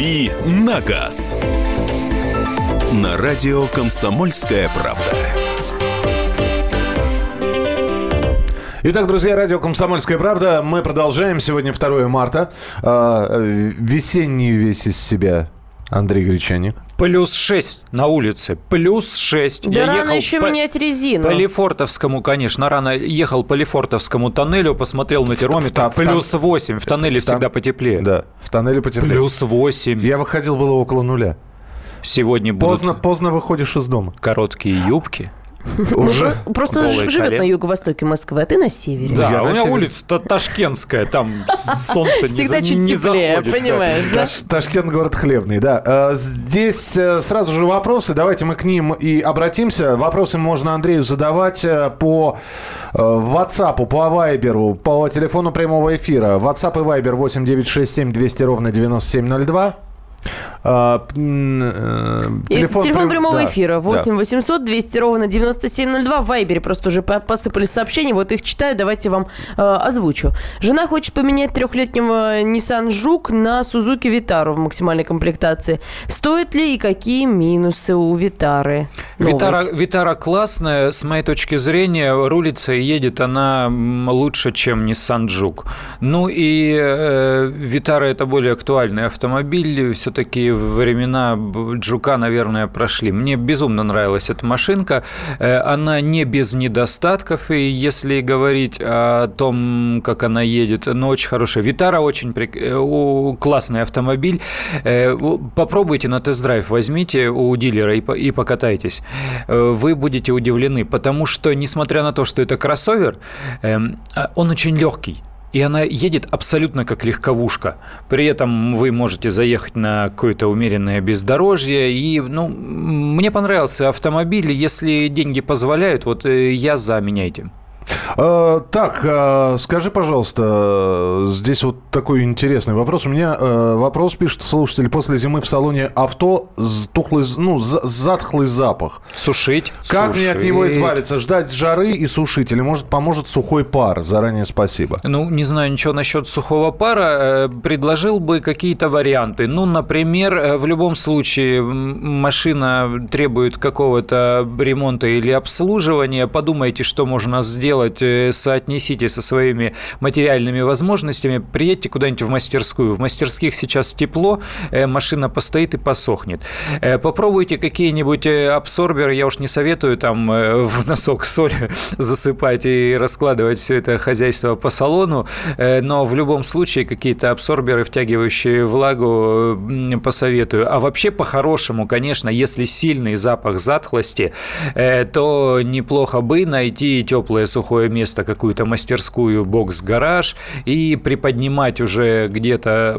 «Дави на газ». На радио «Комсомольская правда». Итак, друзья, радио «Комсомольская правда». Мы продолжаем. Сегодня 2 марта. А, весенний весь из себя Андрей Гречаник. Плюс 6 на улице. Плюс 6. Да Я рано ехал еще по, менять резину. По Лефортовскому, конечно, рано ехал по Лефортовскому тоннелю, посмотрел на термометр. В, в, плюс 8. В тоннеле в, всегда потеплее. Да, в тоннеле потеплее. Плюс 8. Я выходил, было около нуля. Сегодня будут... Поздно, поздно выходишь из дома. Короткие юбки. Уже? Просто живет на юго-востоке Москвы, а ты на севере. Да, Я у меня улица Ташкентская, там солнце Всегда чуть теплее, понимаешь, да? Ташкент город хлебный, да. А, здесь э, сразу же вопросы, давайте мы к ним и обратимся. Вопросы можно Андрею задавать э, по э, WhatsApp, по Viber, по телефону прямого эфира. WhatsApp и Viber 8967 200 ровно 9702. А, э, телефон, телефон прямого да, эфира 8 да. 800 200 ровно 9702. В Вайбере просто уже посыпались сообщения. Вот их читаю, давайте вам э, озвучу. Жена хочет поменять трехлетнего Nissan Juke на Suzuki Vitara в максимальной комплектации. Стоит ли и какие минусы у Витары? Витара, Витара классная. С моей точки зрения, рулится и едет она лучше, чем Nissan Juke. Ну и э, Витара это более актуальный автомобиль. Все-таки времена Джука, наверное, прошли. Мне безумно нравилась эта машинка. Э, она не без недостатков, и если говорить о том, как она едет, но очень хорошая. Витара очень э, классный автомобиль. Э, попробуйте на тест-драйв, возьмите у дилера и покатайтесь. Вы будете удивлены, потому что, несмотря на то, что это кроссовер, эм, а, он очень легкий и она едет абсолютно как легковушка. При этом вы можете заехать на какое-то умеренное бездорожье. И, ну, мне понравился автомобиль. Если деньги позволяют, вот э, я за, меняйте. Э, так, э, скажи, пожалуйста, здесь вот такой интересный вопрос. У меня э, вопрос пишет слушатель. После зимы в салоне авто тухлый, ну, затхлый запах. Сушить. Как сушить. мне от него избавиться? Ждать жары и сушить? Или, может, поможет сухой пар? Заранее спасибо. Ну, не знаю ничего насчет сухого пара. Предложил бы какие-то варианты. Ну, например, в любом случае машина требует какого-то ремонта или обслуживания. Подумайте, что можно сделать сделать, э, соотнесите со своими материальными возможностями, приедьте куда-нибудь в мастерскую. В мастерских сейчас тепло, э, машина постоит и посохнет. Э, попробуйте какие-нибудь абсорберы, я уж не советую там в носок соль засыпать и раскладывать все это хозяйство по салону, но в любом случае какие-то абсорберы, втягивающие влагу, посоветую. А вообще по-хорошему, конечно, если сильный запах затхлости, то неплохо бы найти теплое сухое сухое место, какую-то мастерскую, бокс-гараж и приподнимать уже где-то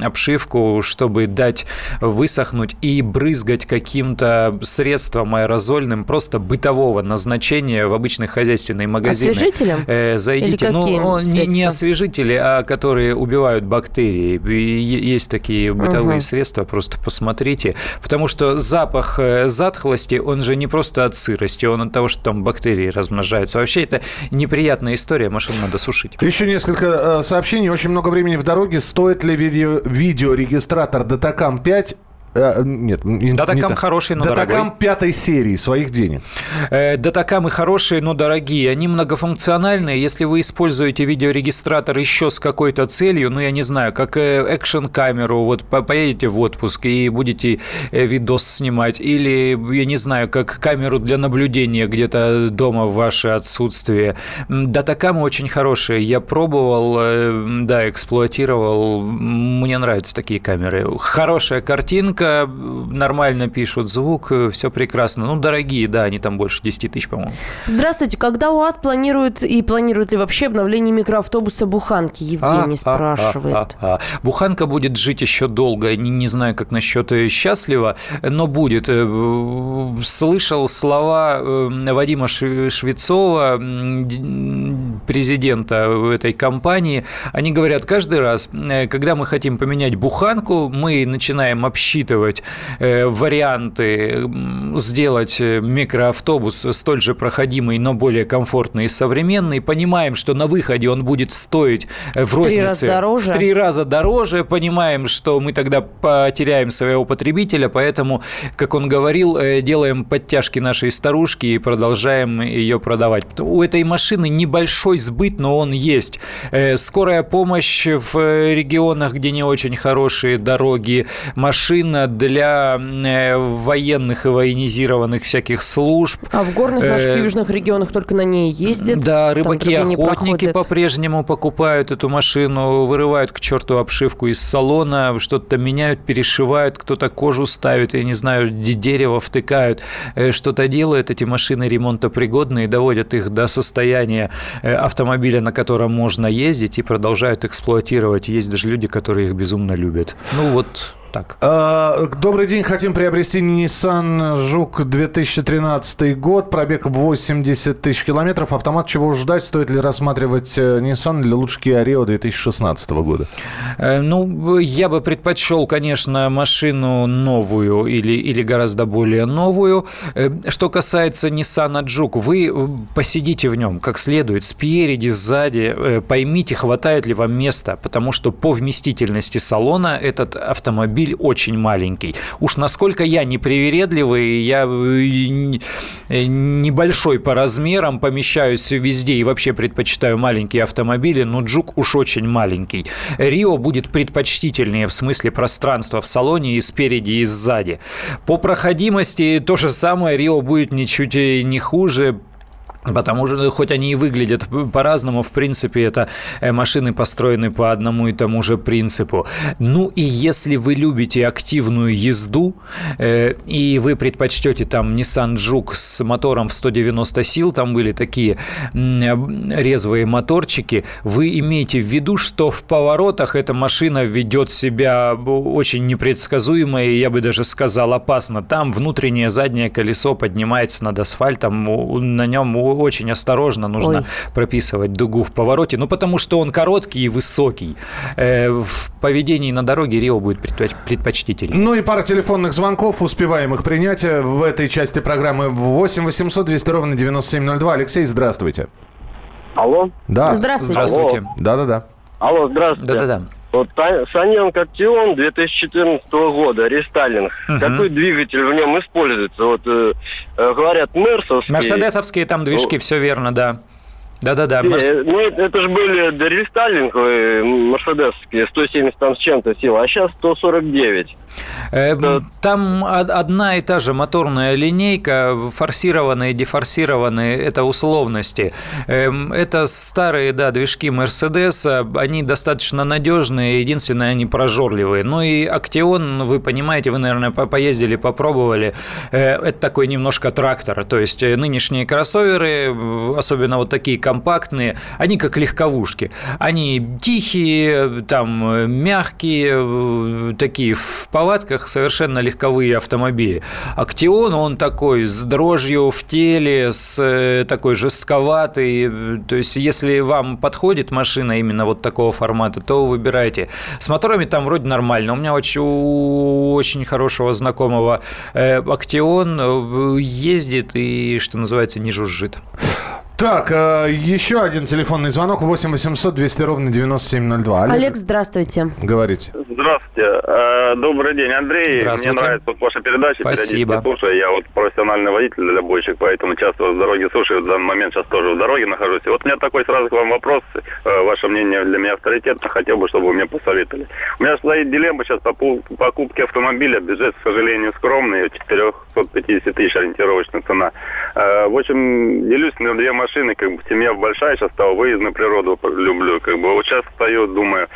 обшивку, чтобы дать высохнуть и брызгать каким-то средством аэрозольным просто бытового назначения в обычных хозяйственные магазины. Освежителем? Э, зайдите. Или ну, не, не освежители, а которые убивают бактерии. Есть такие бытовые угу. средства, просто посмотрите. Потому что запах э, затхлости, он же не просто от сырости, он от того, что там бактерии размножаются. Вообще это неприятная история, машину надо сушить. Еще несколько э, сообщений. Очень много времени в дороге. Стоит ли видео, видеорегистратор Datacam 5 Э, нет, Датакам хороший, но Датакам дорогой. пятой серии своих денег. Э, Датакамы хорошие, но дорогие. Они многофункциональные. Если вы используете видеорегистратор еще с какой-то целью, ну, я не знаю, как э, экшн-камеру, вот поедете в отпуск и будете видос снимать, или, я не знаю, как камеру для наблюдения где-то дома в ваше отсутствие. Датакамы очень хорошие. Я пробовал, да, эксплуатировал. Мне нравятся такие камеры. Хорошая картинка, нормально пишут звук, все прекрасно. Ну, дорогие, да, они там больше 10 тысяч, по-моему. Здравствуйте, когда у вас планируют и планируют ли вообще обновление микроавтобуса Буханки? Евгений а, спрашивает. А, а, а, Буханка будет жить еще долго. Не, не знаю, как насчет э, счастлива, но будет. Э, слышал слова э, Вадима Швецова, президента этой компании. Они говорят, каждый раз, когда мы хотим поменять буханку, мы начинаем общиться учитывать э, варианты сделать микроавтобус столь же проходимый, но более комфортный и современный. Понимаем, что на выходе он будет стоить в рознице в три раза дороже. Понимаем, что мы тогда потеряем своего потребителя, поэтому, как он говорил, делаем подтяжки нашей старушки и продолжаем ее продавать. У этой машины небольшой сбыт, но он есть. Скорая помощь в регионах, где не очень хорошие дороги, машина для э, военных и военизированных всяких служб. А в горных наших э, южных регионах только на ней ездят? Да, рыбаки-охотники по-прежнему покупают эту машину, вырывают к черту обшивку из салона, что-то меняют, перешивают, кто-то кожу ставит, я не знаю, дерево втыкают, э, что-то делают. Эти машины ремонтопригодные, доводят их до состояния автомобиля, на котором можно ездить, и продолжают эксплуатировать. Есть даже люди, которые их безумно любят. Ну вот так. А, добрый день. Хотим приобрести Nissan Жук 2013 год. Пробег 80 тысяч километров. Автомат чего ждать? Стоит ли рассматривать э, Nissan или лучше Kia Rio 2016 года? Э, ну, я бы предпочел, конечно, машину новую или, или гораздо более новую. Э, что касается Nissan Juke, вы посидите в нем как следует, спереди, сзади, поймите, хватает ли вам места, потому что по вместительности салона этот автомобиль автомобиль очень маленький. Уж насколько я непривередливый, я э, э, небольшой по размерам, помещаюсь везде и вообще предпочитаю маленькие автомобили, но Джук уж очень маленький. Рио будет предпочтительнее в смысле пространства в салоне и спереди, и сзади. По проходимости то же самое, Рио будет ничуть не хуже, Потому что, хоть они и выглядят по-разному, в принципе, это э, машины построены по одному и тому же принципу. Ну и если вы любите активную езду, э, и вы предпочтете там Nissan Juke с мотором в 190 сил, там были такие резвые моторчики, вы имеете в виду, что в поворотах эта машина ведет себя очень непредсказуемо, и я бы даже сказал опасно. Там внутреннее заднее колесо поднимается над асфальтом, на нем очень осторожно нужно Ой. прописывать дугу в повороте, ну потому что он короткий и высокий. Э, в поведении на дороге Рио будет предпочтительнее. Ну и пара телефонных звонков, успеваем их принять э, в этой части программы 8 800 200 ровно 9702. Алексей, здравствуйте. Алло. Да. Здравствуйте. Здравствуйте. Да-да-да. Алло, здравствуйте. Да-да-да. Вот Саньон Коктион 2014 года, рестайлинг. Угу. Какой двигатель в нем используется? Вот э, э говорят, Мерсовские. Мерседесовские там движки, ну, все верно, да. Да-да-да. Мерс... Ну, это же были рестайлинговые мерседесовские, 170 там с чем-то сил, а сейчас 149. Эм, там одна и та же моторная линейка, форсированные, дефорсированные, это условности. Эм, это старые, да, движки Мерседеса, они достаточно надежные, единственное, они прожорливые. Ну и Актион, вы понимаете, вы, наверное, поездили, попробовали, э, это такой немножко трактор, то есть э, нынешние кроссоверы, особенно вот такие компактные, они как легковушки. Они тихие, там, мягкие, такие в повадках, них совершенно легковые автомобили. Актион, он такой с дрожью в теле, с э, такой жестковатый. То есть, если вам подходит машина именно вот такого формата, то выбирайте. С моторами там вроде нормально. У меня очень, очень хорошего знакомого э, Актион э, ездит и, что называется, не жужжит. Так, э, еще один телефонный звонок 8 800 200 ровно 9702. Олег, Олег здравствуйте. Говорите. Здравствуйте. Э, добрый день, Андрей. Мне нравится вот ваша передача. Спасибо. Слушаю. Я вот профессиональный водитель, дальнобойщик, поэтому часто с дороги слушаю. В данный момент сейчас тоже в дороге нахожусь. вот у меня такой сразу к вам вопрос. Э, ваше мнение для меня авторитетно. Хотел бы, чтобы вы мне посоветовали. У меня стоит дилемма сейчас по покупке автомобиля. Бюджет, к сожалению, скромный. 450 тысяч ориентировочная цена. В общем, делюсь на две машины машины, как бы семья большая сейчас стала, выезд на природу люблю. Как бы вот сейчас стою, думаю,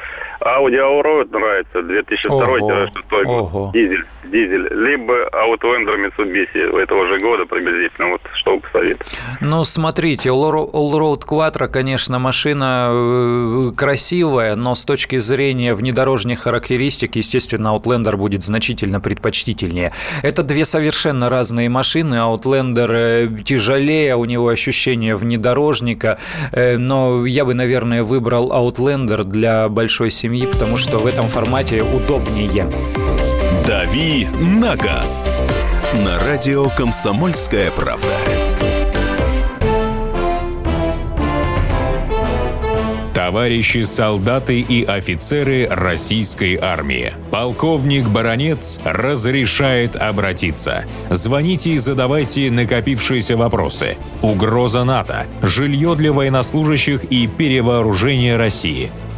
Audi Allroad нравится, 2002-2006 год, дизель, дизель, либо Outlander Mitsubishi этого же года приблизительно, вот что вы посоветуете. Ну, смотрите, Allroad Quattro, конечно, машина э, красивая, но с точки зрения внедорожных характеристик, естественно, Outlander будет значительно предпочтительнее. Это две совершенно разные машины, Outlander э, тяжелее, у него ощущение внедорожника, э, но я бы, наверное, выбрал Outlander для большой семьи, потому что в этом формате удобнее. «Дави на газ» на радио «Комсомольская правда». Товарищи солдаты и офицеры российской армии. Полковник Баронец разрешает обратиться. Звоните и задавайте накопившиеся вопросы. Угроза НАТО, жилье для военнослужащих и перевооружение России.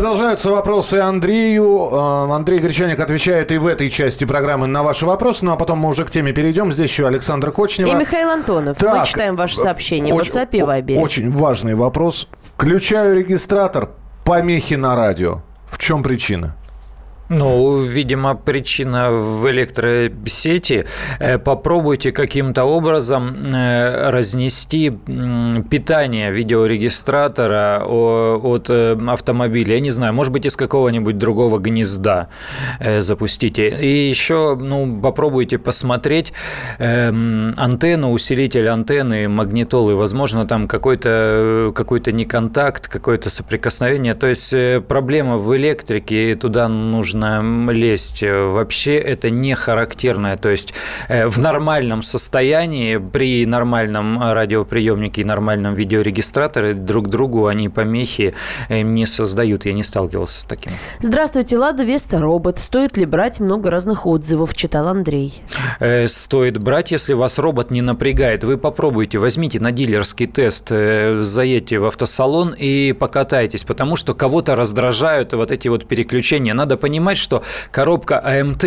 Продолжаются вопросы Андрею. Э, Андрей Гречаник отвечает и в этой части программы на ваши вопросы. Ну а потом мы уже к теме перейдем. Здесь еще Александр Кочнева. И Михаил Антонов. Так, мы читаем ваши сообщения очень, в WhatsApp и Viber. Очень важный вопрос. Включаю регистратор. Помехи на радио. В чем причина? Ну, видимо, причина в электросети. Э, попробуйте каким-то образом э, разнести питание видеорегистратора от э, автомобиля. Я не знаю, может быть, из какого-нибудь другого гнезда запустите. И еще, ну, попробуйте посмотреть антенну, усилитель антенны, магнитолы. Возможно, там какой-то какой не контакт, какое-то соприкосновение. То есть проблема в электрике, туда нужно нужно лезть. Вообще это не характерное. То есть э, в нормальном состоянии, при нормальном радиоприемнике и нормальном видеорегистраторе друг другу они помехи э, не создают. Я не сталкивался с таким. Здравствуйте, Лада Веста робот. Стоит ли брать много разных отзывов? Читал Андрей. Э, стоит брать, если вас робот не напрягает. Вы попробуйте, возьмите на дилерский тест, заедьте в автосалон и покатайтесь, потому что кого-то раздражают вот эти вот переключения. Надо понимать, понимать, что коробка АМТ,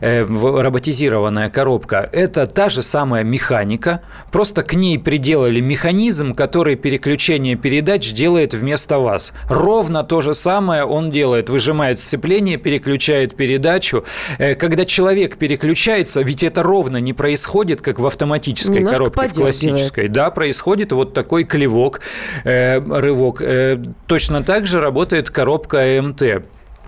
э, роботизированная коробка, это та же самая механика, просто к ней приделали механизм, который переключение передач делает вместо вас. Ровно то же самое он делает, выжимает сцепление, переключает передачу. Э, когда человек переключается, ведь это ровно не происходит, как в автоматической Немножко коробке, в классической. Да, происходит вот такой клевок, э, рывок. Э, точно так же работает коробка АМТ.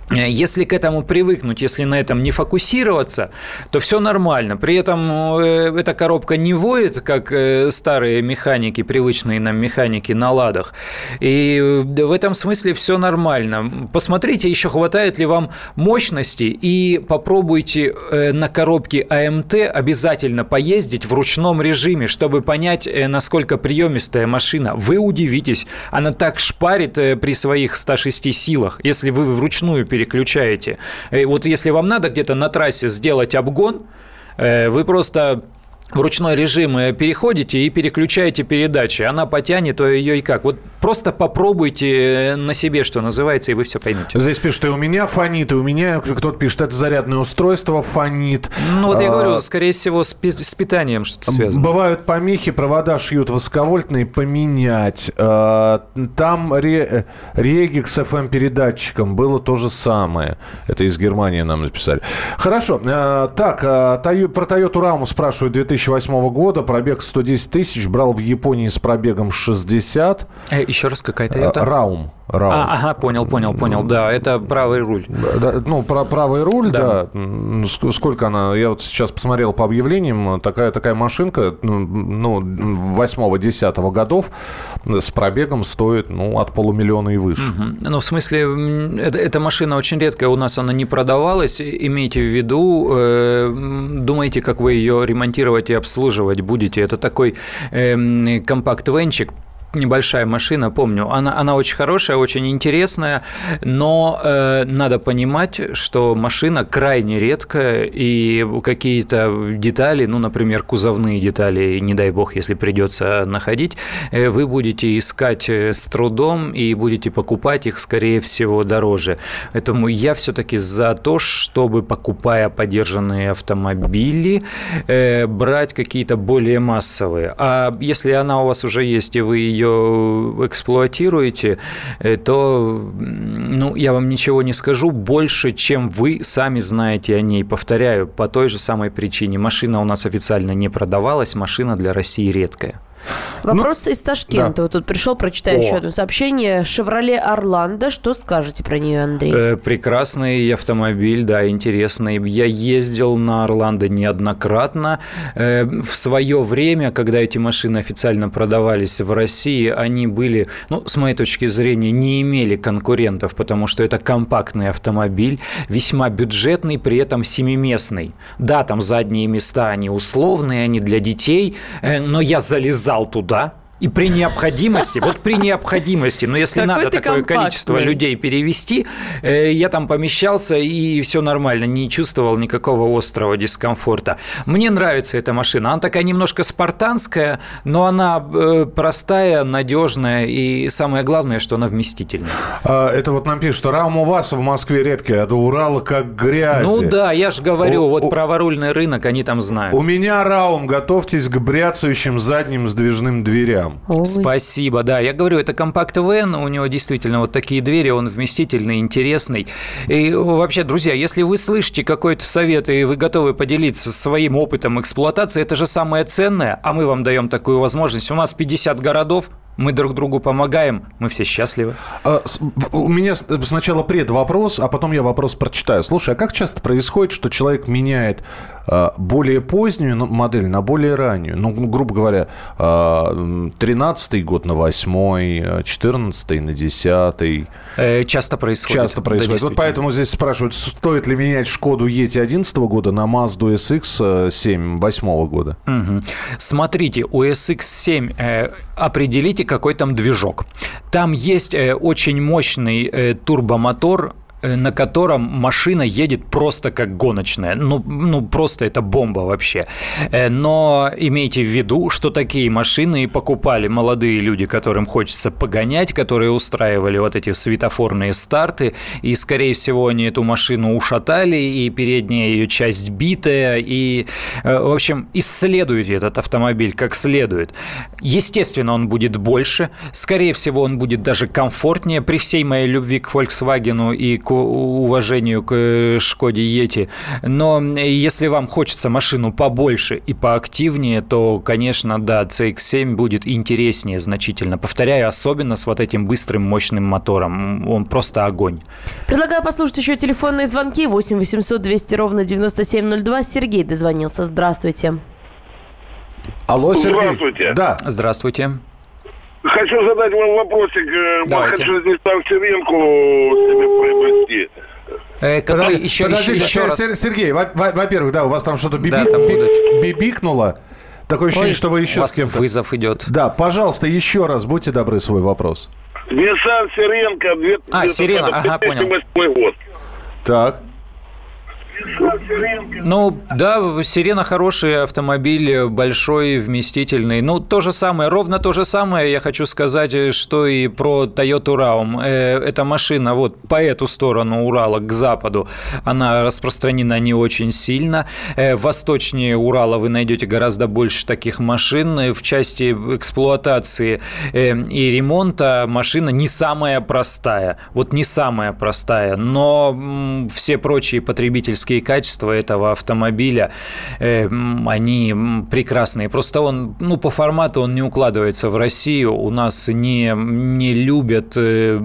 Э, если к этому привыкнуть, если на этом не фокусироваться, то все нормально. При этом э, эта коробка не воет, как э, старые механики, привычные нам механики на ладах. И в этом смысле все нормально. Посмотрите, еще хватает ли вам мощности, и попробуйте на коробке АМТ обязательно поездить в ручном режиме, чтобы понять, насколько приемистая машина. Вы удивитесь, она так шпарит при своих 106 силах, если вы вручную переключаете. И вот если вам надо где-то на трассе сделать обгон, э, вы просто в ручной режим э, переходите и переключаете передачи. Она потянет, то ее и как. Вот просто попробуйте э, на себе, что называется, и вы все поймете. Здесь пишут, и у меня фонит, и у меня, кто-то пишет, это зарядное устройство фонит. Ну вот я говорю, а, скорее всего, с, с питанием что-то связано. Бывают помехи, провода шьют высоковольтные, поменять. А, там ре, регик с FM-передатчиком было то же самое. Это из Германии нам написали. Хорошо. А, так, про Toyota Раму спрашивают 2000 2008 года, пробег 110 тысяч, брал в Японии с пробегом 60. Э, еще раз, какая-то это? Раум. Раум. А, ага, понял, понял, понял. Да, это правый руль. Да, ну, про правый руль, да. да. Сколько она? Я вот сейчас посмотрел по объявлениям. Такая, такая машинка, ну, 8-10 годов с пробегом стоит, ну, от полумиллиона и выше. Угу. Ну, в смысле, это, эта машина очень редкая, у нас она не продавалась. Имейте в виду, э, думайте, как вы ее ремонтировать и обслуживать будете. Это такой э, компакт-венчик, небольшая машина, помню, она, она очень хорошая, очень интересная, но э, надо понимать, что машина крайне редкая, и какие-то детали, ну, например, кузовные детали, не дай бог, если придется находить, э, вы будете искать э, с трудом и будете покупать их, скорее всего, дороже. Поэтому я все-таки за то, чтобы, покупая подержанные автомобили, э, брать какие-то более массовые. А если она у вас уже есть, и вы ее ее эксплуатируете, э, то ну, я вам ничего не скажу больше, чем вы сами знаете о ней. Повторяю, по той же самой причине. Машина у нас официально не продавалась, машина для России редкая. Вопрос ну, из Ташкента. Да. Вот тут пришел, прочитаю О. еще одно сообщение. «Шевроле Орландо». Что скажете про нее, Андрей? Э, прекрасный автомобиль, да, интересный. Я ездил на Орландо неоднократно. Э, в свое время, когда эти машины официально продавались в России, они были, ну, с моей точки зрения, не имели конкурентов, потому что это компактный автомобиль, весьма бюджетный, при этом семиместный. Да, там задние места, они условные, они для детей, э, но я залезал залезал туда, и при необходимости, вот при необходимости, но если Какой надо такое компактный. количество людей перевести, э, я там помещался и все нормально, не чувствовал никакого острого дискомфорта. Мне нравится эта машина. Она такая немножко спартанская, но она э, простая, надежная и самое главное, что она вместительная. А, это вот нам пишут, что рам у вас в Москве редкий, а до Урала как грязь. Ну да, я же говорю, у, вот у, праворульный рынок, они там знают. У меня раум, готовьтесь к бряцающим задним сдвижным дверям дверям. Ой. Спасибо, да. Я говорю, это компакт ВН, у него действительно вот такие двери, он вместительный, интересный. И вообще, друзья, если вы слышите какой-то совет и вы готовы поделиться своим опытом эксплуатации, это же самое ценное, а мы вам даем такую возможность. У нас 50 городов, мы друг другу помогаем, мы все счастливы. А, у меня сначала пред вопрос, а потом я вопрос прочитаю. Слушай, а как часто происходит, что человек меняет а, более позднюю модель на более раннюю? Ну, грубо говоря, 13-й а, год на 8-й, 14 на 10 э, Часто происходит. Часто происходит. Да, вот поэтому здесь спрашивают, стоит ли менять Шкоду Ети 11 года на Mazda SX 7 8 года? Угу. Смотрите, у SX 7 э, определите, какой там движок. Там есть э, очень мощный э, турбомотор Э, на котором машина едет просто как гоночная. Ну, ну просто это бомба вообще. Э, но имейте в виду, что такие машины и покупали молодые люди, которым хочется погонять, которые устраивали вот эти светофорные старты, и, скорее всего, они эту машину ушатали, и передняя ее часть битая, и, э, в общем, исследуйте этот автомобиль как следует. Естественно, он будет больше, скорее всего, он будет даже комфортнее при всей моей любви к Volkswagen и к уважению к э, Шкоде Ети. Но если вам хочется машину побольше и поактивнее, то, конечно, да, CX-7 будет интереснее значительно. Повторяю, особенно с вот этим быстрым, мощным мотором. Он просто огонь. Предлагаю послушать еще телефонные звонки. 8 800 200 ровно 9702. Сергей дозвонился. Здравствуйте. Алло, Сергей. Здравствуйте. Да. Здравствуйте. Хочу задать вам вопросик. Э, Давайте. Хочу здесь Савчеренко себе приобрести. Э, какой Подожди, еще, подождите, еще, еще раз? Сергей, во-первых, да, у вас там что-то биби, да, там би, бибикнуло. Такое ощущение, Ой, что вы еще у вас с кем-то. вызов идет. Да, пожалуйста, еще раз, будьте добры, свой вопрос. Nissan Сиренко. 2000, а, Сирена, ага, понял. год. Так. Ну, да, Сирена хороший автомобиль, большой, вместительный. Ну, то же самое, ровно то же самое я хочу сказать, что и про Toyota Raum. Э, эта машина вот по эту сторону Урала, к западу, она распространена не очень сильно. Э, восточнее Урала вы найдете гораздо больше таких машин. В части эксплуатации э, и ремонта машина не самая простая. Вот не самая простая, но все прочие потребительские технические качества этого автомобиля, э, они прекрасные. Просто он, ну, по формату он не укладывается в Россию. У нас не, не любят э,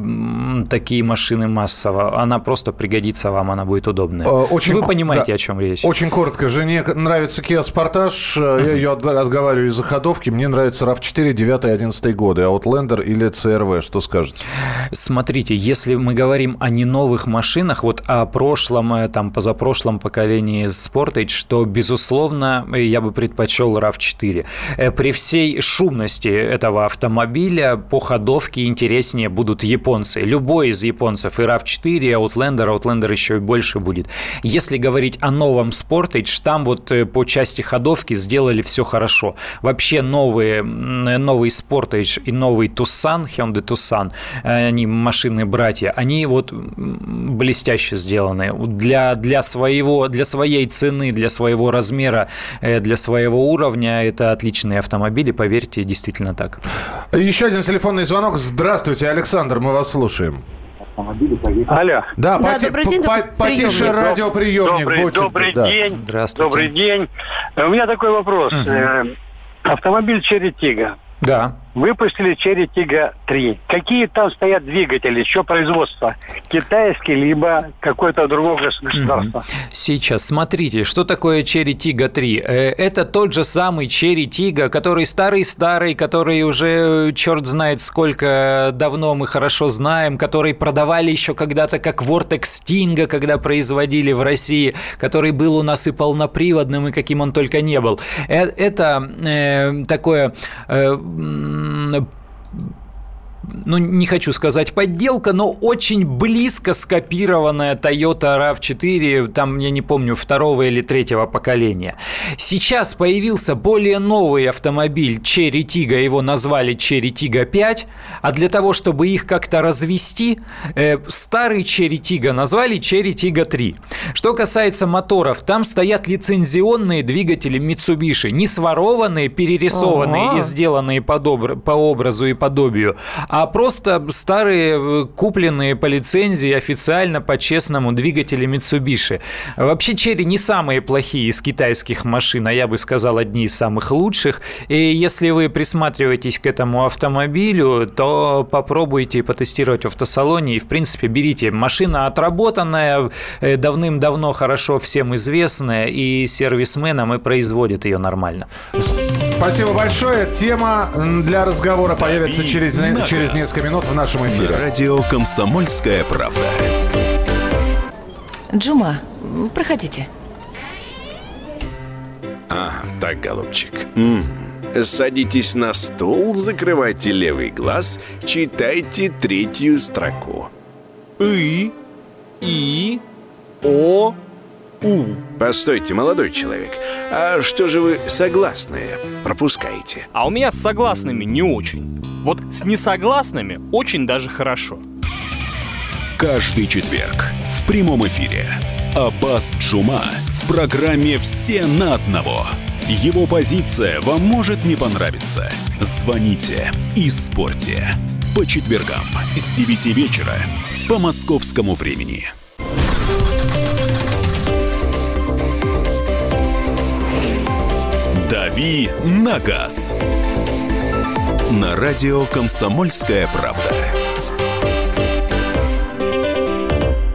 такие машины массово. Она просто пригодится вам, она будет удобная. Э, очень, Вы понимаете, да, о чем речь. Очень коротко. Жене нравится Kia Sportage. Я ее отговариваю из-за ходовки. Мне нравится RAV4 9-11 годы. Outlander или CRV. Что скажете? Смотрите, если мы говорим о не новых машинах, вот о прошлом, там, позапрошлом, прошлом поколении Sportage, что, безусловно, я бы предпочел RAV4. Э, при всей шумности этого автомобиля по ходовке интереснее будут японцы. Любой из японцев, и RAV4, и Outlander, Outlander еще и больше будет. Если говорить о новом Sportage, там вот э, по части ходовки сделали все хорошо. Вообще новые, новый Sportage и новый Tucson, Hyundai Tucson, э, они машины-братья, они вот блестяще сделаны. Для, для своего, для своей цены, для своего размера, э, для своего уровня это отличные автомобили, поверьте, действительно так. Еще один телефонный звонок. Здравствуйте, Александр, мы вас слушаем. Алло. Да, да поти, добрый день, по, потише радиоприемник. Добрый, будет, добрый да. день. Здравствуйте. Добрый день. У меня такой вопрос. Угу. Автомобиль Черри Тига. Да выпустили Cherry Tiggo 3. Какие там стоят двигатели, что производство? Китайский, либо какое-то другое государство? Сейчас, смотрите, что такое Cherry Tiggo 3? Это тот же самый Cherry Tiggo, который старый-старый, который уже черт знает сколько давно мы хорошо знаем, который продавали еще когда-то как Vortex Stingo, когда производили в России, который был у нас и полноприводным, и каким он только не был. Э, это э, такое э, Mm, ну, не хочу сказать подделка, но очень близко скопированная Toyota RAV4, там, я не помню, второго или третьего поколения. Сейчас появился более новый автомобиль Cherry Tiggo, его назвали Cherry Tiggo 5, а для того, чтобы их как-то развести, э, старый Cherry Tiggo назвали Cherry Tiggo 3. Что касается моторов, там стоят лицензионные двигатели Mitsubishi, не сворованные, перерисованные и сделанные по, по образу и подобию, а просто старые, э, купленные по лицензии официально, по-честному, двигатели Mitsubishi. Вообще, Черри не самые плохие из китайских машин, а я бы сказал, одни из самых лучших. И если вы присматриваетесь к этому автомобилю, то попробуйте потестировать в автосалоне. И, в принципе, берите. Машина отработанная, э, давным-давно хорошо всем известная, и сервисменам и производит ее нормально. Спасибо большое. Тема для разговора появится через, через несколько минут в нашем эфире. Радио «Комсомольская правда». Джума, проходите. Ага, так, голубчик. М-м. Садитесь на стул, закрывайте левый глаз, читайте третью строку. И, И, О, У. Постойте, молодой человек, а что же вы согласные пропускаете? А у меня с согласными не очень. Вот с несогласными очень даже хорошо. Каждый четверг в прямом эфире Аббас Джума в программе «Все на одного». Его позиция вам может не понравиться. Звоните и спорьте. По четвергам с 9 вечера по московскому времени. «Дави на газ» на радио «Комсомольская правда».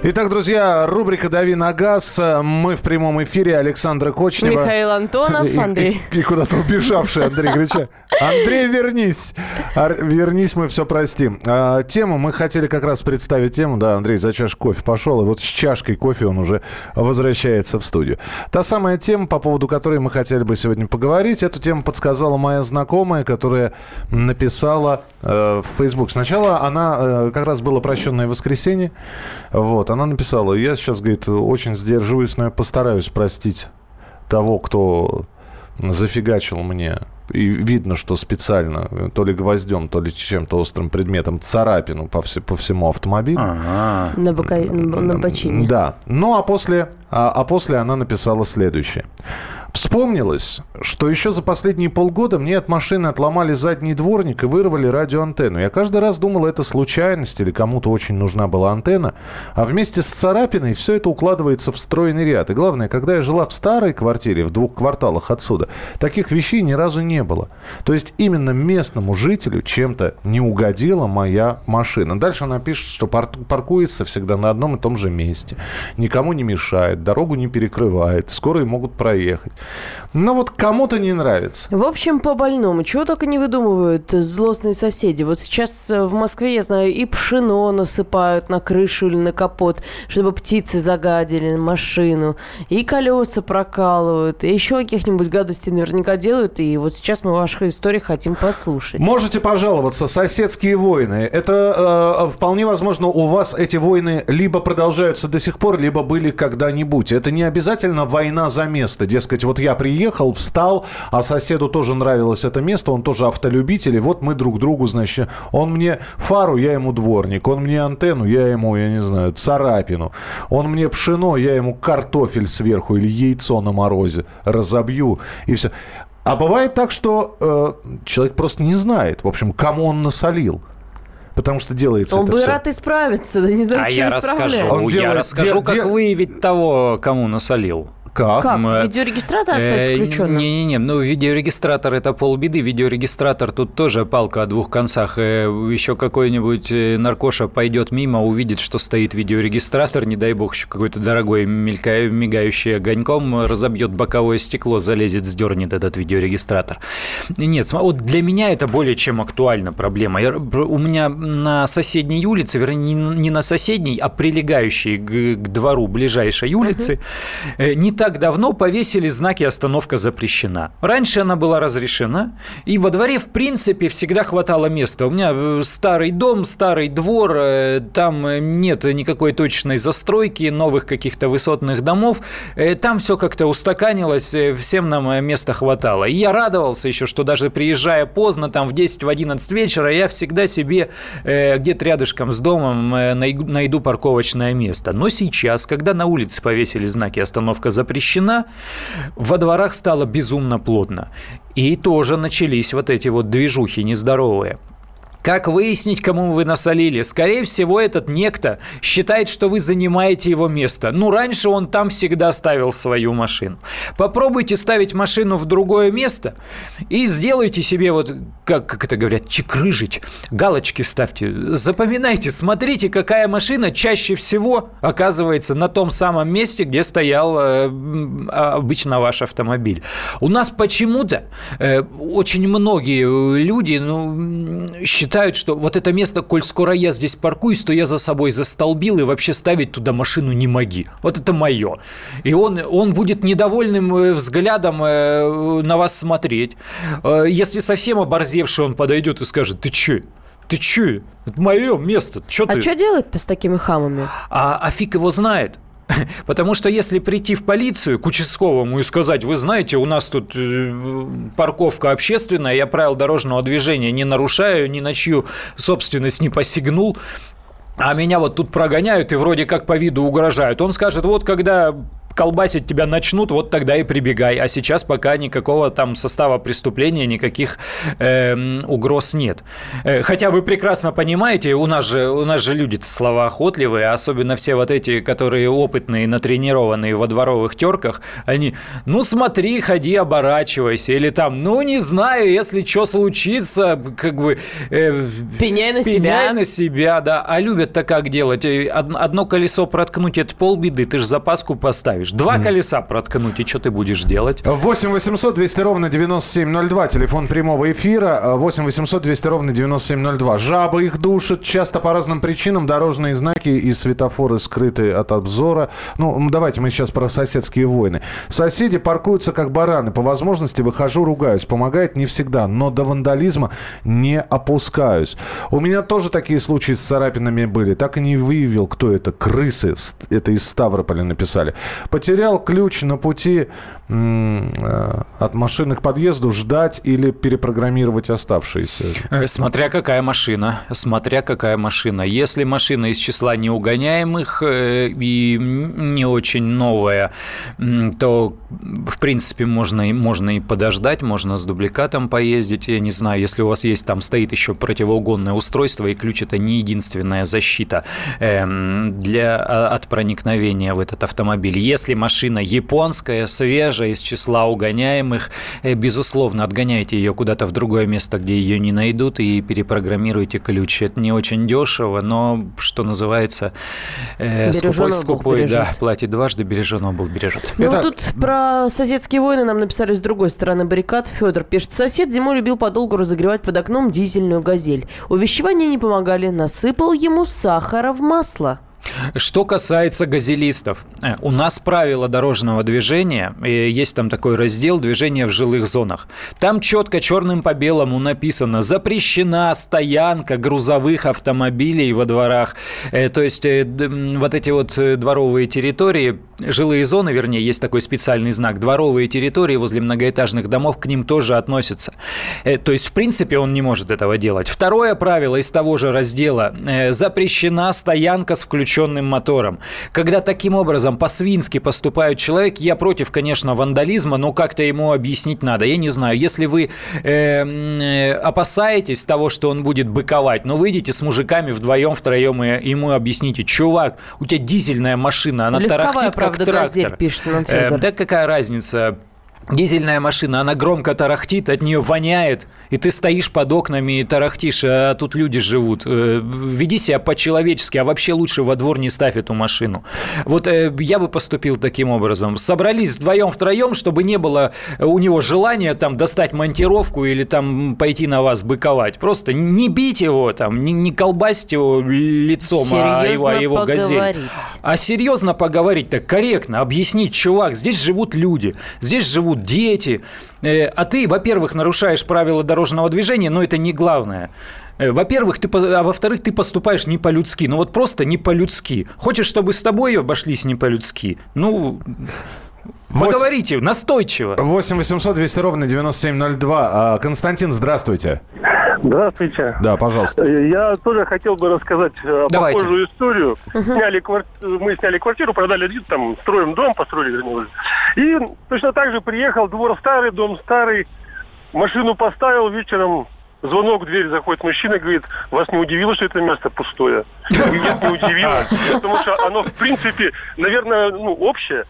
Итак, друзья, рубрика «Дави на газ». Мы в прямом эфире. Александра Кочнева. Михаил Антонов, Андрей. И, и, и куда-то убежавший Андрей Греча. Андрей, вернись. Вернись, мы все простим. А, тему мы хотели как раз представить тему. Да, Андрей за чашкой кофе пошел. И вот с чашкой кофе он уже возвращается в студию. Та самая тема, по поводу которой мы хотели бы сегодня поговорить. Эту тему подсказала моя знакомая, которая написала э, в Facebook. Сначала она, э, как раз было прощенное воскресенье. Вот, она написала, я сейчас, говорит, очень сдерживаюсь, но я постараюсь простить того, кто зафигачил мне и видно, что специально, то ли гвоздем, то ли чем-то острым предметом, царапину по, все, по всему автомобилю. Ага. На, бока... на бочине. Да. Ну, а после, а, а после она написала следующее. Вспомнилось, что еще за последние полгода мне от машины отломали задний дворник и вырвали радиоантенну. Я каждый раз думал, это случайность или кому-то очень нужна была антенна. А вместе с царапиной все это укладывается в стройный ряд. И главное, когда я жила в старой квартире, в двух кварталах отсюда, таких вещей ни разу не было. То есть именно местному жителю чем-то не угодила моя машина. Дальше она пишет, что паркуется всегда на одном и том же месте. Никому не мешает, дорогу не перекрывает, скорые могут проехать. Но вот кому-то не нравится. В общем, по больному. Чего только не выдумывают злостные соседи. Вот сейчас э, в Москве, я знаю, и пшено насыпают на крышу или на капот, чтобы птицы загадили машину. И колеса прокалывают. И еще каких-нибудь гадостей наверняка делают. И вот сейчас мы ваши истории хотим послушать. Можете пожаловаться. Соседские войны. Это э, вполне возможно у вас эти войны либо продолжаются до сих пор, либо были когда-нибудь. Это не обязательно война за место. Дескать, вот Вот я приехал, встал, а соседу тоже нравилось это место, он тоже автолюбитель, и вот мы друг другу, значит, он мне фару, я ему дворник, он мне антенну, я ему, я не знаю, царапину, он мне пшено, я ему картофель сверху или яйцо на морозе разобью, и все. А бывает так, что э, человек просто не знает, в общем, кому он насолил. Потому что делается Он это бы все. рад исправиться, да не знаю, А чем я расскажу, Он я делает- расскажу, де- как де- выявить того, кому насолил. Как? Как? Видеорегистратор оставить Э, включенным? Не-не-не, ну видеорегистратор это полбеды. Видеорегистратор тут тоже палка о двух концах. Э, Еще какой-нибудь э, наркоша пойдет мимо, увидит, что стоит видеорегистратор, не дай бог, еще какой-то дорогой, мелька- мигающий огоньком, разобьет боковое стекло, залезет, сдернет этот видеорегистратор. Нет, вот для меня это более чем актуальна проблема. Я- у меня на соседней улице, вернее, не не на соседней, а прилегающей к, к двору ближайшей улицы, э, не так давно повесили знаки «Остановка запрещена». Раньше она была разрешена, и во дворе, в принципе, всегда хватало места. У меня э, старый дом, старый двор, э, там э, нет никакой точной застройки, новых каких-то высотных домов. Там все как-то устаканилось, всем нам места хватало. И я радовался еще, что даже приезжая поздно, там в 10-11 вечера, я всегда себе где-то рядышком с домом найду парковочное место. Но сейчас, когда на улице повесили знаки «Остановка запрещена», во дворах стало безумно плотно. И тоже начались вот эти вот движухи нездоровые. Как выяснить, кому вы насолили? Скорее всего, этот некто считает, что вы занимаете его место. Ну, раньше он там всегда ставил свою машину. Попробуйте ставить машину в другое место и сделайте себе вот, как, как это говорят, чекрыжить. Галочки ставьте. Запоминайте, смотрите, какая машина чаще всего оказывается на том самом месте, где стоял э, м, обычно ваш автомобиль. У нас почему-то э, очень многие люди ну, м, считают, что вот это место, коль скоро я здесь паркуюсь, то я за собой застолбил и вообще ставить туда машину не моги. Вот это мое. И он, он будет недовольным э, взглядом э, на вас смотреть. Э, Если совсем оборзевший, он подойдет и скажет, ты че? Ты че? Это мое место. Чё А ты? что делать-то с такими хамами? А, а фиг его знает. Потому что если прийти в полицию к участковому и сказать, вы знаете, у нас тут э, парковка общественная, я правил дорожного движения не нарушаю, ни на чью собственность не посягнул, а меня вот тут прогоняют и вроде как по виду угрожают. Он скажет, вот когда колбасить тебя начнут, вот тогда и прибегай. А сейчас пока никакого там состава преступления, никаких э, угроз нет. Э, Хотя вы прекрасно понимаете, у нас же, у нас же люди словоохотливые, особенно все вот эти, которые опытные, натренированные во дворовых терках, они, ну смотри, ходи, оборачивайся, или там, ну не знаю, если что случится, как бы... э, Пеняй на пеняй себя. на себя, да. А любят-то как делать? Э, од- Одно колесо проткнуть – это полбеды, ты же запаску поставишь. Два колеса проткнуть, и что ты будешь делать? 8 800 200 ровно 9702, телефон прямого эфира. 8 800 200 ровно 9702. Жабы их душат, часто по разным причинам. Дорожные знаки и светофоры скрыты от обзора. Ну, давайте мы сейчас про соседские войны. Соседи паркуются как бараны. По возможности выхожу, ругаюсь. Помогает не всегда, но до вандализма не опускаюсь. У меня тоже такие случаи с царапинами были. Так и не выявил, кто это. Крысы. Это из Ставрополя написали. Потерял ключ на пути э, от машины к подъезду. Ждать или перепрограммировать оставшиеся. Э, Смотря какая машина, смотря какая машина. Если машина из числа неугоняемых э, и не очень новая, то, в принципе, можно можно и подождать, можно с дубликатом поездить. Я не знаю, если у вас есть там стоит еще противоугонное устройство, и ключ это не единственная защита эм, для, а, от проникновения в этот автомобиль. Если машина японская, свежая, из числа угоняемых, э, безусловно, отгоняйте ее куда-то в другое место, где ее не найдут, и перепрограммируйте ключ. Это не очень дешево, но, что называется, э, скупой, скупой, да, платит дважды, береженого Бог бережет. Ну, Это- вот тут про соседские войны нам написали с другой стороны баррикад. Федор пишет, сосед зимой любил подолгу разогревать под окном дизельную газель. Увещевания не помогали, насыпал ему сахара в масло. Что касается газелистов, э, у нас правила дорожного движения, есть там такой раздел движения в жилых зонах. Там четко черным по белому написано запрещена стоянка грузовых автомобилей во дворах. Э, то есть э, вот эти вот дворовые территории, жилые зоны, вернее, есть такой специальный знак, дворовые территории возле многоэтажных домов к ним тоже относятся. То есть, в принципе, он не может этого делать. Второе правило из того же раздела – запрещена стоянка с включенным включенным мотором. Когда таким образом по-свински поступает человек, я против, конечно, вандализма, но как-то ему объяснить надо. Я не знаю, если вы э, э, опасаетесь того, что он будет быковать, но выйдите с мужиками вдвоем, втроем и ему объясните, чувак, у тебя дизельная машина, она Легковая, тарахтит, как правда, трактор. Газель, пишет нам Э, да какая разница? Дизельная машина, она громко тарахтит, от нее воняет, и ты стоишь под окнами и тарахтишь, а тут люди живут. Э, веди себя по-человечески, а вообще лучше во двор не ставь эту машину. Вот э, я бы поступил таким образом. Собрались вдвоем-втроем, чтобы не было у него желания там достать монтировку или там пойти на вас быковать. Просто не бить его там, не, не колбасить его лицом, серьезно а его, его газель. А серьезно поговорить так корректно, объяснить, чувак, здесь живут люди, здесь живут живут дети. Э, а ты, во-первых, нарушаешь правила дорожного движения, но это не главное. Э, во-первых, ты, а во-вторых, ты поступаешь не по-людски. Ну вот просто не по-людски. Хочешь, чтобы с тобой обошлись не по-людски? Ну, Поговорите, настойчиво. 8 800 200 ровно 9702. А, Константин, здравствуйте. Здравствуйте. Да, пожалуйста. Я тоже хотел бы рассказать э, Давайте. похожую историю. Угу. Сняли кварти... Мы сняли квартиру, продали там, строим дом, построили, вернее. И точно так же приехал, двор старый, дом старый, машину поставил вечером, звонок в дверь, заходит мужчина, говорит, вас не удивило, что это место пустое? Нет, не удивило, потому что оно, в принципе, наверное, ну, общее.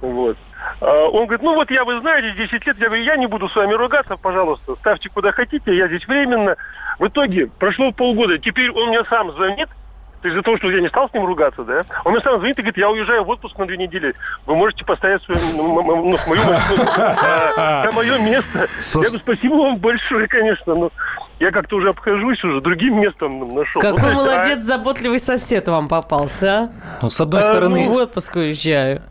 Вот. А, он говорит, ну вот я, вы знаете, 10 лет, я говорю, я не буду с вами ругаться, пожалуйста, ставьте куда хотите, я здесь временно. В итоге прошло полгода, теперь он мне сам звонит, то есть из-за того, что я не стал с ним ругаться, да, он мне сам звонит и говорит, я уезжаю в отпуск на две недели, вы можете поставить свою, ну, ну, мою на мое место. Я говорю, спасибо вам большое, конечно, но я как-то уже обхожусь, уже другим местом нашел. Какой ну, молодец, а... заботливый сосед вам попался, а? Ну, с одной стороны... Ну, в отпуск уезжаю.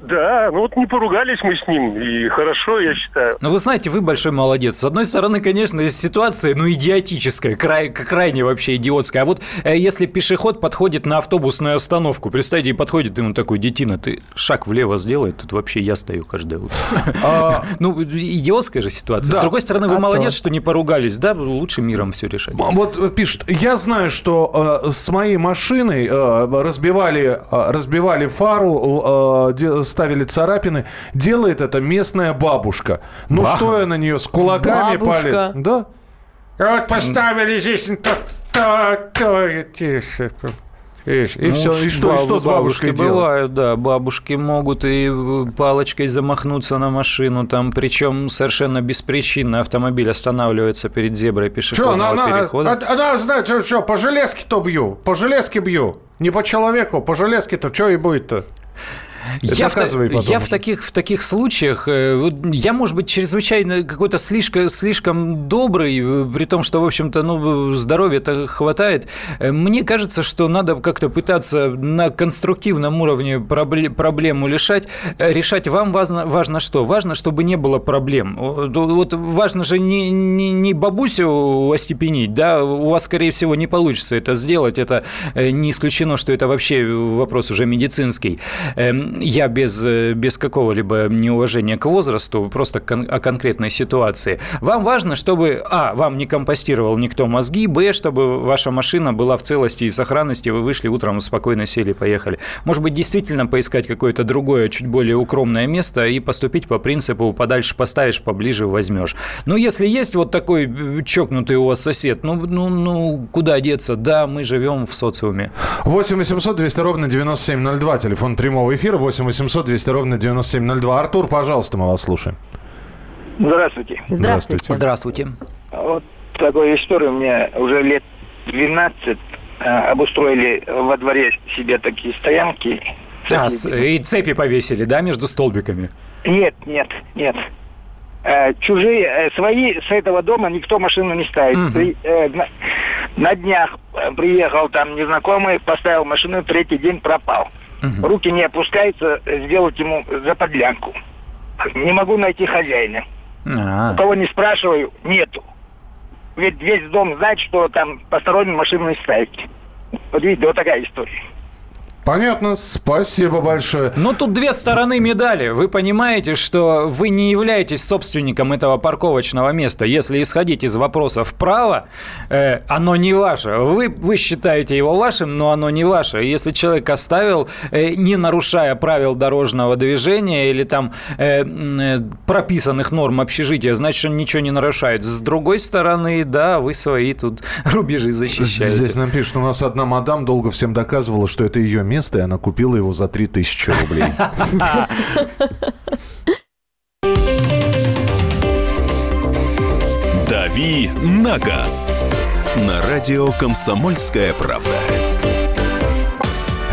Да, ну вот не поругались мы с ним, и хорошо, я считаю. Ну, вы знаете, вы большой молодец. С одной стороны, конечно, ситуация, ну, идиотическая, край, крайне вообще идиотская. А вот э, если пешеход подходит на автобусную остановку, представьте, и подходит ему такой, детина, ты шаг влево сделай, тут вообще я стою каждое утро. А, ну, идиотская же ситуация. С другой стороны, вы а молодец, что не поругались, да, лучше миром все решать. Вот э, пишет, я знаю, что э, с моей машиной разбивали, разбивали фару, ставили царапины. Делает это местная бабушка. Ну Ба. что я на нее с кулаками палит? Да. Вот поставили здесь... То, то, тише. И, и ну, все, и что, и что с бабушкой делать? Бывают, да, бабушки могут и палочкой замахнуться на машину, там, причем совершенно беспричинно автомобиль останавливается перед зеброй пешеходного что, она, перехода. Она, она, знает, что, что, по железке-то бью, по железке бью, не по человеку, по железке-то, что и будет-то? Я, в, я в, таких, в таких случаях, э, я, может быть, чрезвычайно какой-то слишком, слишком добрый, э, при том, что, в общем-то, ну, здоровья-то хватает. Э, мне кажется, что надо как-то пытаться на конструктивном уровне проблему решать. Решать вам важно, важно что? Важно, чтобы не было проблем. Вот важно же не, не, не бабусю остепенить, да, у вас, скорее всего, не получится это сделать. Это не исключено, что это вообще вопрос уже медицинский эм, я без, э, без какого-либо неуважения к возрасту, просто кон- о конкретной ситуации. Вам важно, чтобы, а, вам не компостировал никто мозги, б, чтобы ваша машина была в целости и сохранности, вы вышли утром, спокойно сели, поехали. Может быть, действительно поискать какое-то другое, чуть более укромное место и поступить по принципу подальше поставишь, поближе возьмешь. Но если есть вот такой э, чокнутый у вас сосед, ну, ну, ну куда деться? Да, мы живем в социуме. 8 800 200 ровно 9702, телефон прямого эфира 8 800 200 ровно 9702. Артур, пожалуйста, мы вас слушаем. Здравствуйте. Здравствуйте. Здравствуйте. Вот такая история. У меня уже лет 12 э, обустроили во дворе себе такие стоянки. А, с, и цепи повесили, да, между столбиками? Нет, нет, нет. Э, чужие, э, свои с этого дома никто машину не ставит. Угу. Э, На днях э, приехал там незнакомый, поставил машину, третий день пропал. Угу. Руки не опускаются сделать ему за подлянку. Не могу найти хозяина. А-а-а. У кого не спрашиваю, нету. Ведь весь дом знает, что там постороннюю машину не ставить. Вот видите, вот такая история. Понятно, спасибо большое. Ну, тут две стороны медали. Вы понимаете, что вы не являетесь собственником этого парковочного места. Если исходить из вопросов права, э, оно не ваше. Вы, вы считаете его вашим, но оно не ваше. Если человек оставил, э, не нарушая правил дорожного движения или там э, э, прописанных норм общежития, значит, он ничего не нарушает. С другой стороны, да, вы свои тут рубежи защищаете. Здесь нам пишут, у нас одна мадам долго всем доказывала, что это ее место место, и она купила его за 3000 рублей. «Дави на газ» на радио «Комсомольская правда».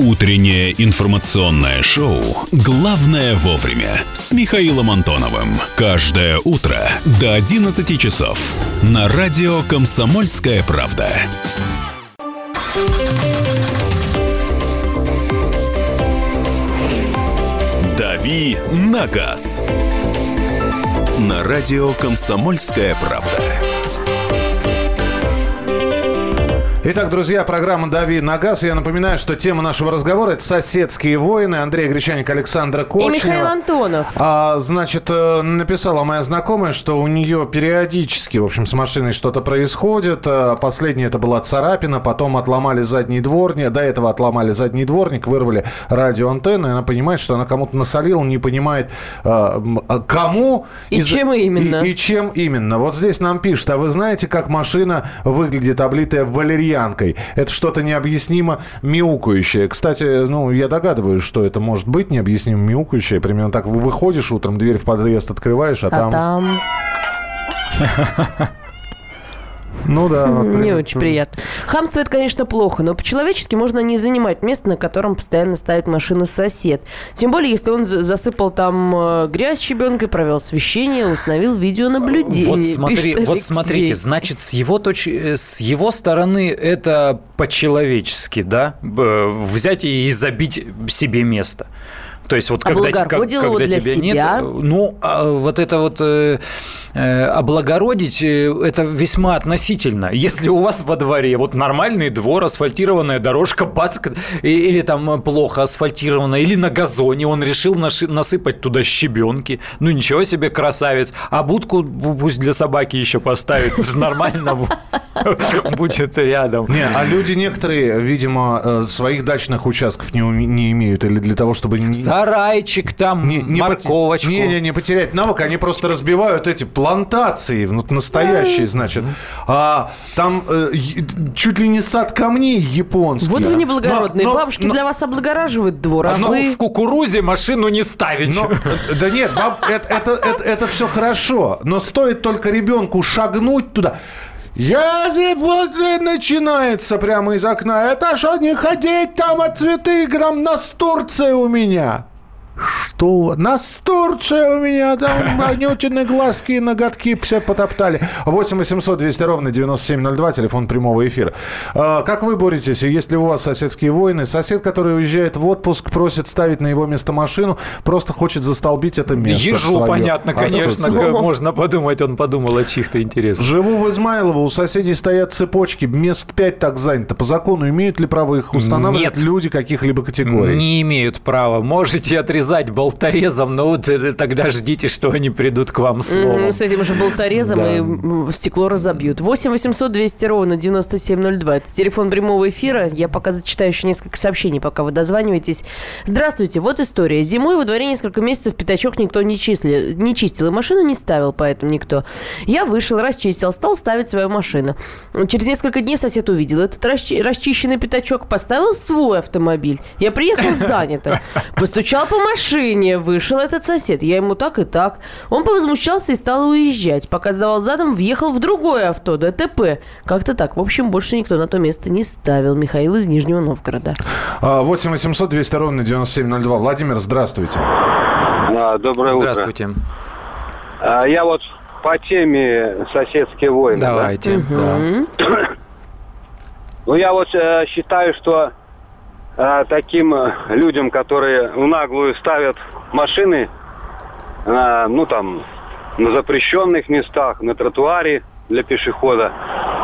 Утреннее информационное шоу «Главное вовремя» с Михаилом Антоновым. Каждое утро до 11 часов на радио «Комсомольская правда». «Дави на газ» на радио «Комсомольская правда». Итак, друзья, программа «Дави на газ». Я напоминаю, что тема нашего разговора – это соседские войны. Андрей Гречаник, Александра Кочнева. И Михаил Антонов. А, значит, э, написала моя знакомая, что у нее периодически, в общем, с машиной что-то происходит. Э, Последняя это была царапина, потом отломали задний дворник, до этого отломали задний дворник, вырвали радиоантенны. Она понимает, что она кому-то насолила, не понимает, э, кому. И, и чем именно. И, и чем именно. Вот здесь нам пишут, а вы знаете, как машина выглядит, облитая валерьянкой? Валерьянкой. Это что-то необъяснимо мяукающее. Кстати, ну, я догадываюсь, что это может быть необъяснимо мяукающее. Примерно так. Выходишь утром, дверь в подъезд открываешь, а, а там... там... Ну да. Не очень приятно. Хамство это, конечно, плохо, но по-человечески можно не занимать место, на котором постоянно ставит машину сосед. Тем более, если он засыпал там э, грязь щебенкой, провел освещение, установил видеонаблюдение. Вот, смотри, вот смотрите, значит, с его, точ... Э, с его стороны это по-человечески, да? Взять и забить себе место. То есть вот когда, как, когда тебя себя? нет, ну а вот это вот э, облагородить э, это весьма относительно. Если у вас во дворе вот нормальный двор, асфальтированная дорожка, бац, или там плохо асфальтировано, или на газоне он решил насыпать туда щебенки, ну ничего себе красавец, а будку пусть для собаки еще поставит, нормально будет рядом. Не, а люди некоторые, видимо, э, своих дачных участков не, не имеют или для того, чтобы сарайчик там, не, не морковочку. Не, не, не потерять навык, они просто разбивают эти плантации, вот настоящие, значит. А там э, чуть ли не сад камней японский. Вот вы неблагородные. Но, но, Бабушки но, для вас облагораживают двор, а но, вы... в кукурузе машину не ставить. Но, да нет, баб, это, это, это, это все хорошо, но стоит только ребенку шагнуть туда. Я вот начинается прямо из окна. Это что, не ходить там, а цветы грамм на Турция у меня? Что? Настурция у меня там анютины глазки и ноготки все потоптали. 8 800 200 ровно 9702, телефон прямого эфира. А, как вы боретесь? Есть ли у вас соседские войны? Сосед, который уезжает в отпуск, просит ставить на его место машину, просто хочет застолбить это место. Ежу, понятно, конечно. Можно подумать, он подумал о чьих-то интересах. Живу в Измайлово, у соседей стоят цепочки, мест 5 так занято. По закону имеют ли право их устанавливать Нет. люди каких-либо категорий? Не имеют права. Можете отрезать вязать болторезом, но вот э, тогда ждите, что они придут к вам словом. Mm, с этим же болторезом да. и стекло разобьют. 8 800 200 ровно 9702. Это телефон прямого эфира. Я пока зачитаю еще несколько сообщений, пока вы дозваниваетесь. Здравствуйте, вот история. Зимой во дворе несколько месяцев пятачок никто не, числил, не чистил, и машину не ставил, поэтому никто. Я вышел, расчистил, стал ставить свою машину. Через несколько дней сосед увидел этот расчищенный пятачок, поставил свой автомобиль. Я приехал занято. Постучал по машине вышел этот сосед. Я ему так и так. Он повозмущался и стал уезжать. Пока сдавал задом, въехал в другое авто, ДТП. Как-то так. В общем, больше никто на то место не ставил. Михаил из Нижнего Новгорода. 8 800 200 ровно 9702. Владимир, здравствуйте. А, доброе здравствуйте. утро. Здравствуйте. А, я вот по теме соседские войны. Давайте. Да? Да. Ну, я вот э, считаю, что э, таким людям, которые в наглую ставят машины, э, ну, там, на запрещенных местах, на тротуаре для пешехода,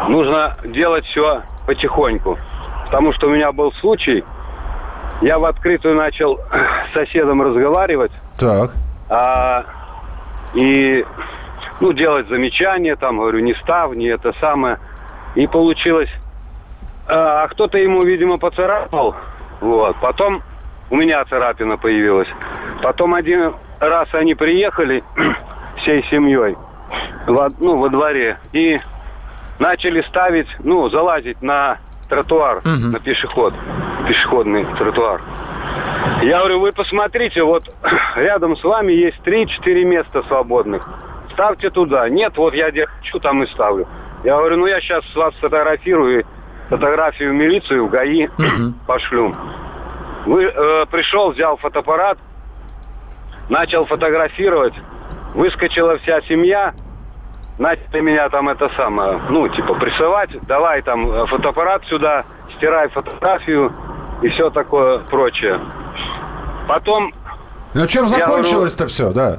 нужно делать все потихоньку. Потому что у меня был случай, я в открытую начал с соседом разговаривать. Так. А, и, ну, делать замечания, там, говорю, не став, не это самое. И получилось а, а кто-то ему, видимо, поцарапал. Вот. Потом у меня царапина появилась. Потом один раз они приехали всей семьей во, ну, во дворе и начали ставить, ну, залазить на тротуар, угу. на пешеход, пешеходный тротуар. Я говорю, вы посмотрите, вот рядом с вами есть 3-4 места свободных. Ставьте туда. Нет, вот я где хочу, там и ставлю. Я говорю, ну я сейчас вас сфотографирую фотографию в милицию, в ГАИ угу. пошлю. Вы, э, пришел, взял фотоаппарат, начал фотографировать, выскочила вся семья, начали меня там это самое, ну, типа, прессовать, давай там э, фотоаппарат сюда, стирай фотографию и все такое прочее. Потом... Ну, чем закончилось-то все, да?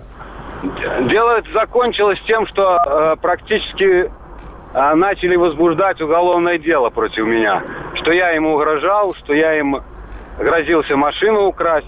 Дело закончилось тем, что э, практически начали возбуждать уголовное дело против меня. Что я ему угрожал, что я им грозился машину украсть.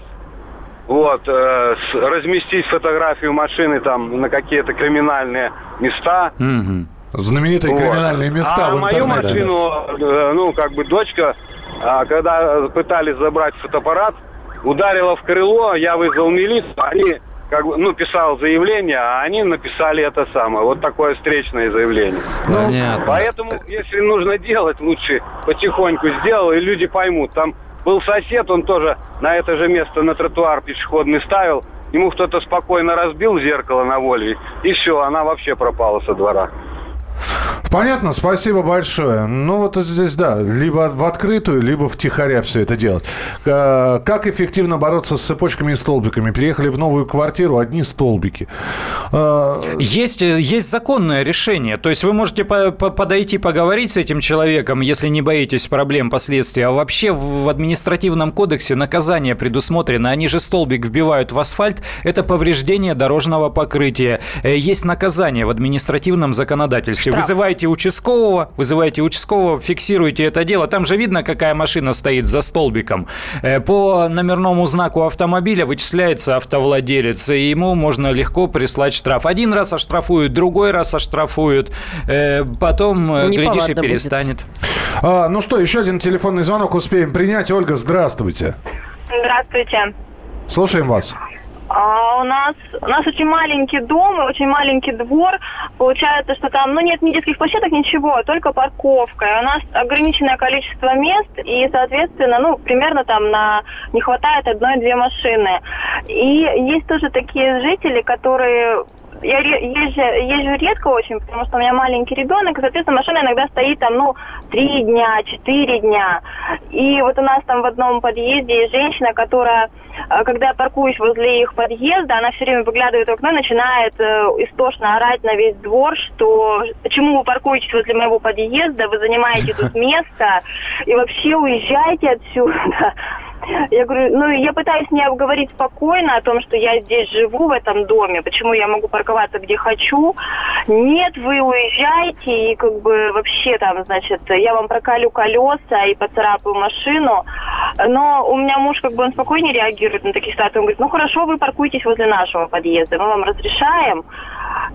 Вот, э, с, разместить фотографию машины там на какие-то криминальные места. Угу. Знаменитые вот. криминальные места а в мою машину, э, ну, как бы дочка, э, когда пытались забрать фотоаппарат, ударила в крыло, я вызвал милицию, они как бы, ну, писал заявление, а они написали это самое. Вот такое встречное заявление. Ну, Понятно. Поэтому, если нужно делать, лучше потихоньку сделал, и люди поймут. Там был сосед, он тоже на это же место на тротуар пешеходный ставил. Ему кто-то спокойно разбил зеркало на Вольве, и все, она вообще пропала со двора. Понятно, спасибо большое. Ну, вот здесь, да, либо в открытую, либо в тихоря все это делать. Э, как эффективно бороться с цепочками и столбиками? Приехали в новую квартиру, одни столбики. Э, есть, есть законное решение. То есть вы можете по -по подойти поговорить с этим человеком, если не боитесь проблем, последствий. А вообще в административном кодексе наказание предусмотрено. Они же столбик вбивают в асфальт. Это повреждение дорожного покрытия. Э, есть наказание в административном законодательстве. Штраф. Вызываете вызываете участкового, вызываете участкового, фиксируете это дело. Там же видно, какая машина стоит за столбиком. Э, по номерному знаку автомобиля вычисляется автовладелец, и ему можно легко прислать штраф. Один раз оштрафуют, другой раз оштрафуют, э, потом, э, глядишь, и перестанет. А, ну что, еще один телефонный звонок успеем принять. Ольга, здравствуйте. Здравствуйте. Слушаем вас. А у нас у нас очень маленький дом и очень маленький двор. Получается, что там, ну, нет ни детских площадок, ничего, только парковка. И у нас ограниченное количество мест, и, соответственно, ну, примерно там на не хватает одной-две машины. И есть тоже такие жители, которые я езжу, езжу редко очень, потому что у меня маленький ребенок, и, соответственно, машина иногда стоит там, ну, три дня, четыре дня. И вот у нас там в одном подъезде есть женщина, которая, э, когда я паркуюсь возле их подъезда, она все время выглядывает в окно и начинает э, истошно орать на весь двор, что почему вы паркуетесь возле моего подъезда, вы занимаете тут место, и вообще уезжайте отсюда. Я говорю, ну, я пытаюсь не обговорить спокойно о том, что я здесь живу, в этом доме, почему я могу парковаться где хочу. Нет, вы уезжаете, и как бы вообще там, значит, я вам прокалю колеса и поцарапаю машину. Но у меня муж, как бы, он спокойнее реагирует на такие ситуации. Он говорит, ну, хорошо, вы паркуйтесь возле нашего подъезда, мы вам разрешаем.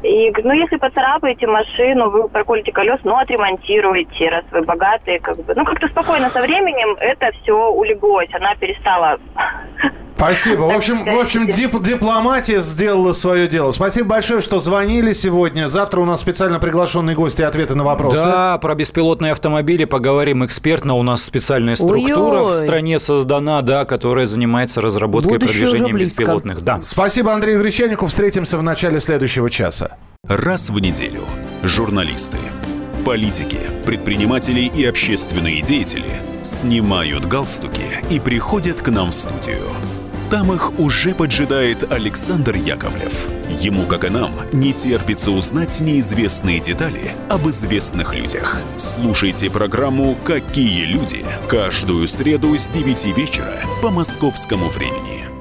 И, ну, если поцарапаете машину, вы проколите колес, ну, отремонтируете, раз вы богатые, как бы. Ну, как-то спокойно со временем это все улеглось. Она перестала Спасибо. В общем, в общем дип, дипломатия сделала свое дело. Спасибо большое, что звонили сегодня. Завтра у нас специально приглашенные гости и ответы на вопросы. Да, про беспилотные автомобили поговорим экспертно. У нас специальная структура Ой-ой. в стране создана, да, которая занимается разработкой Будущее и продвижением беспилотных. Да. Спасибо Андрею Гречанику. Встретимся в начале следующего часа. Раз в неделю журналисты, политики, предприниматели и общественные деятели снимают галстуки и приходят к нам в студию – там их уже поджидает Александр Яковлев. Ему, как и нам, не терпится узнать неизвестные детали об известных людях. Слушайте программу «Какие люди» каждую среду с 9 вечера по московскому времени.